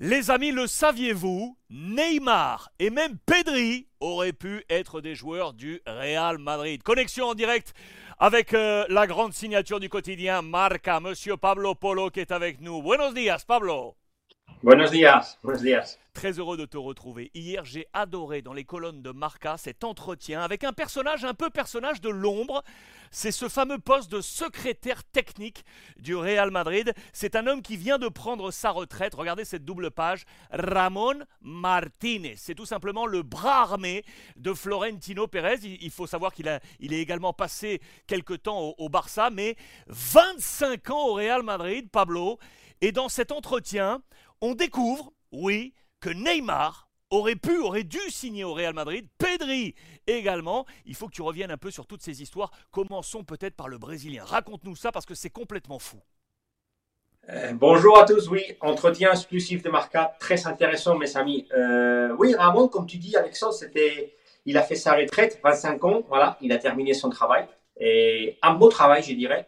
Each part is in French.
Les amis, le saviez-vous Neymar et même Pedri auraient pu être des joueurs du Real Madrid. Connexion en direct avec euh, la grande signature du quotidien Marca, Monsieur Pablo Polo qui est avec nous. Buenos días, Pablo. Buenos días. Très heureux de te retrouver. Hier, j'ai adoré dans les colonnes de Marca cet entretien avec un personnage un peu personnage de l'ombre. C'est ce fameux poste de secrétaire technique du Real Madrid. C'est un homme qui vient de prendre sa retraite. Regardez cette double page. Ramon Martinez. C'est tout simplement le bras armé de Florentino Pérez. Il faut savoir qu'il est également passé quelque temps au Barça, mais 25 ans au Real Madrid, Pablo. Et dans cet entretien, on découvre, oui, que Neymar aurait pu, aurait dû signer au Real Madrid, Pedri également. Il faut que tu reviennes un peu sur toutes ces histoires. Commençons peut-être par le Brésilien. Raconte-nous ça parce que c'est complètement fou. Euh, bonjour à tous, oui, entretien exclusif de Marca, très intéressant mes amis. Euh, oui, Ramon, comme tu dis, Alexandre, c'était, il a fait sa retraite, 25 ans, voilà, il a terminé son travail. Et un beau travail, je dirais.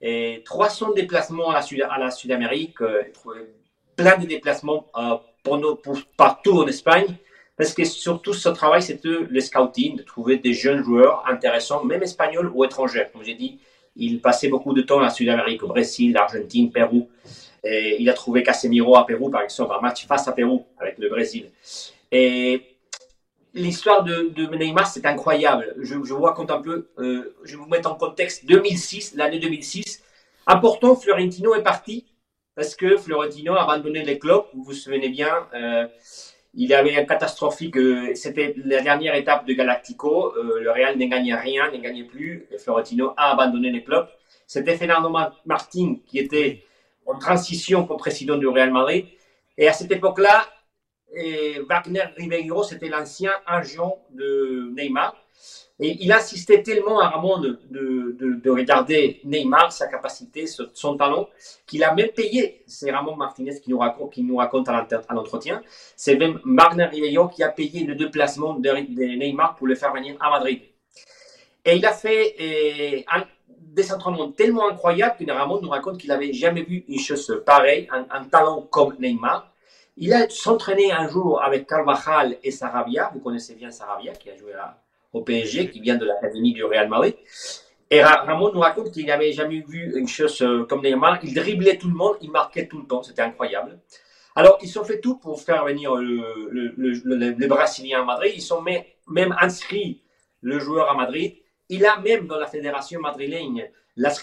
Et 300 déplacements à la, Sud-Amérique, euh, plein de déplacements euh, pour nous, pour, partout en Espagne. Parce que surtout, ce travail, c'était le scouting, de trouver des jeunes joueurs intéressants, même espagnols ou étrangers. Comme j'ai dit, il passait beaucoup de temps à Sud-Amérique, au Brésil, l'Argentine, Pérou. Il a trouvé Casemiro à Pérou, par exemple, un match face à Pérou avec le Brésil. Et l'histoire de, de, Neymar, c'est incroyable. Je, je, vous raconte un peu, euh, je vais vous mettre en contexte 2006, l'année 2006. Important, Florentino est parti parce que Florentino a abandonné les clubs. Vous vous souvenez bien, euh, il avait un catastrophique. Euh, C'était la dernière étape de Galactico. Euh, le Real ne gagnait rien, ne gagnait plus. Florentino a abandonné les clubs. C'était Fernando Martin qui était en transition comme président du Real Madrid. Et à cette époque-là, Wagner Ribeiro, c'était l'ancien agent de Neymar. Et il insistait tellement à Ramon de, de, de, regarder Neymar, sa capacité, son talent, qu'il a même payé. C'est Ramon Martinez qui nous raconte, qui nous raconte à l'entretien. C'est même Wagner Ribeiro qui a payé le déplacement de, Neymar pour le faire venir à Madrid. Et il a fait euh, un, des entraînements tellement incroyables que Ramon nous raconte qu'il n'avait jamais vu une chose pareille, un, un talent comme Neymar. Il a s'entraîné un jour avec Carvajal et Sarabia. Vous connaissez bien Sarabia qui a joué à au PSG, qui vient de l'académie du Real Madrid. Et Ramon nous raconte qu'il n'avait jamais vu une chose euh, comme Neymar. Il driblait tout le monde, il marquait tout le temps, c'était incroyable. Alors, ils ont fait tout pour faire venir le, le, le, le Brésilien à Madrid. Ils ont même inscrit le joueur à Madrid. Il a même dans la fédération madrilène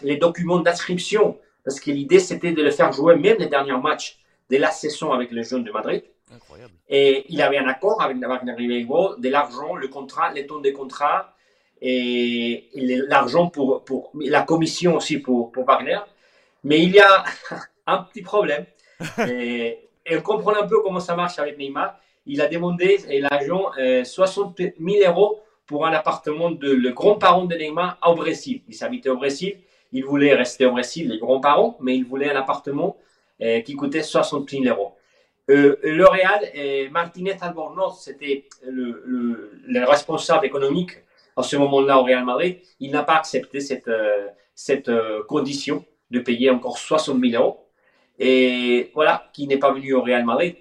les documents d'inscription, parce que l'idée c'était de le faire jouer même les derniers matchs de la saison avec les jeunes de Madrid. Incroyable. Et il avait un accord avec Wagner Ribeiro, de l'argent, le contrat, les tons de contrat et, l'argent pour, pour la commission aussi pour, pour Wagner. Mais il y a un petit problème. et, on comprend un peu comment ça marche avec Neymar. Il a demandé, l'agent, 60 000 euros pour un appartement de le grand-parent de Neymar au Brésil. Il s'habitait au Brésil. Il voulait rester au Brésil, les grands-parents, mais il voulait un appartement euh, qui coûtait 60 000 euros. Euh, le Real, et Martinez Albornoz, c'était le, le, responsable économique à ce moment-là au Real Madrid. Il n'a pas accepté cette, euh, cette euh, condition de payer encore 60 000 euros. Et voilà, qui n'est pas venu au Real Madrid.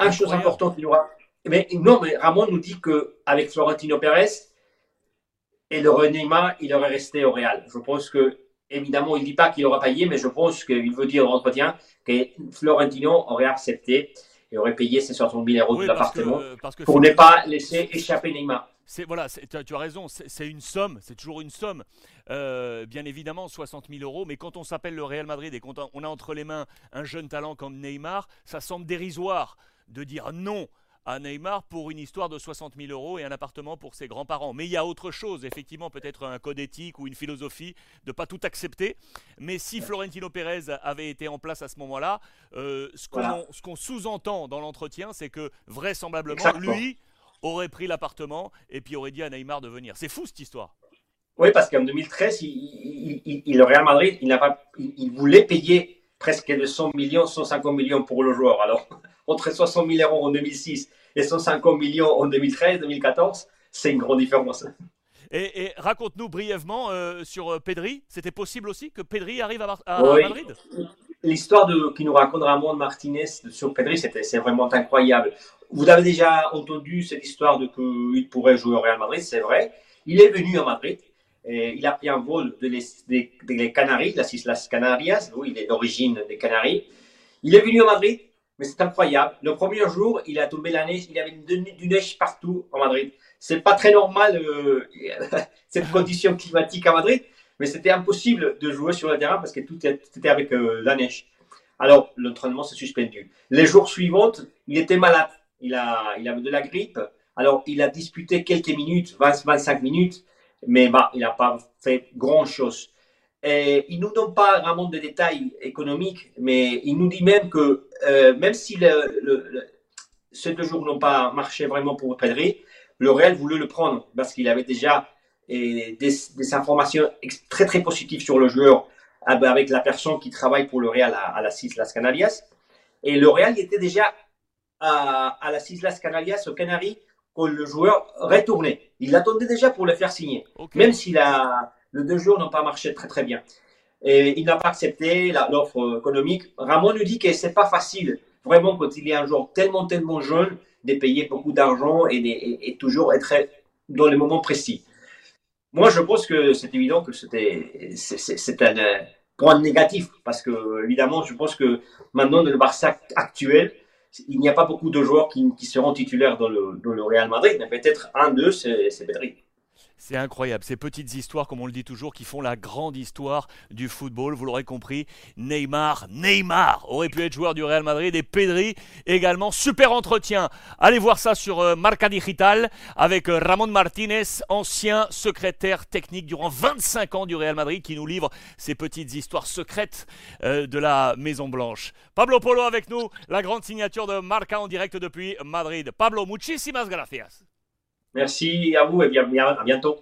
Une chose importante, il y aura. Mais non, mais Ramon nous dit qu'avec Florentino Pérez et le Neymar, il aurait resté au Real. Je pense que, évidemment, il ne dit pas qu'il aura payé, mais je pense qu'il veut dire en entretien que Florentino aurait accepté et aurait payé ses 60 000 euros de l'appartement pour ne pas laisser échapper Neymar. C'est voilà, tu as raison, c'est une somme, c'est toujours une somme. Euh, bien évidemment, 60 000 euros, mais quand on s'appelle le Real Madrid et qu'on a entre les mains un jeune talent comme Neymar, ça semble dérisoire de dire non à Neymar pour une histoire de 60 000 euros et un appartement pour ses grands-parents. Mais il y a autre chose, effectivement, peut-être un code éthique ou une philosophie de ne pas tout accepter. Mais si Florentino Pérez avait été en place à ce moment-là, euh, ce qu'on sous-entend dans l'entretien, c'est que vraisemblablement, lui aurait pris l'appartement et puis aurait dit à Neymar de venir. C'est fou cette histoire. Oui, parce qu'en 2013, il, il, il, le Real Madrid, il, pas, voulait payer presque de 100 millions, 150 millions pour le joueur. Alors, entre 60 000 euros en 2006 et 150 millions en 2013, 2014, c'est une grande différence. Et, raconte-nous brièvement euh, sur euh, Pedri. C'était possible aussi que Pedri arrive à, Madrid? L'histoire qui nous raconte Ramon Martinez sur Pedri, c'est vraiment incroyable. Vous avez déjà entendu cette histoire de qu'il pourrait jouer au Real Madrid, c'est vrai. Il est venu à Madrid. Et il a pris un vol de des, Canaries, las Islas Canarias, où il est d'origine des Canaries. Il est venu à Madrid, mais c'est incroyable. Le premier jour, il a tombé la neige, il y avait du neige partout à Madrid. C'est pas très normal euh, cette condition climatique à Madrid, mais c'était impossible de jouer sur le terrain parce que tout était avec euh, la neige. Alors, l'entraînement s'est suspendu. Les jours suivants, il était malade. Il, a, il avait de la grippe. Alors, il a disputé quelques minutes, 20, 25 minutes, mais bah, il n'a pas fait grand-chose. Et il ne nous donne pas vraiment de détails économiques, mais il nous dit même que euh, même si le, ces deux jours n'ont pas marché vraiment pour Pedri, le Real voulait le prendre parce qu'il avait déjà des, des, informations très très positives sur le joueur avec la personne qui travaille pour le Real à, à las Islas Canarias. Et le Real était déjà à, à las Islas Canarias, aux Canaries, quand le joueur retournait. Il l'attendait déjà pour le faire signer, même si la, le deux jours n'ont pas marché très très bien. Et il n'a pas accepté l'offre économique. Ramon nous dit que c'est pas facile, vraiment, quand il est un joueur tellement, tellement jeune, de payer beaucoup d'argent et, toujours être dans les moments précis. Moi, je pense que c'est évident que c'est un point négatif parce que, évidemment, je pense que maintenant, dans le Barça actuel, il n'y a pas beaucoup de joueurs qui, seront titulaires dans le, dans le Real Madrid, mais peut-être un d'eux, c'est Pedri. C'est incroyable, ces petites histoires, comme on le dit toujours, qui font la grande histoire du football. Vous l'aurez compris, Neymar, Neymar aurait pu être joueur du Real Madrid et Pedri également. Super entretien. Allez voir ça sur euh, Marca Digital avec euh, Ramon Martinez, ancien secrétaire technique durant 25 ans du Real Madrid, qui nous livre ces petites histoires secrètes euh, de la Maison Blanche. Pablo Polo avec nous, la grande signature de Marca en direct depuis Madrid. Pablo, muchísimas gracias. Merci à vous et à bientôt.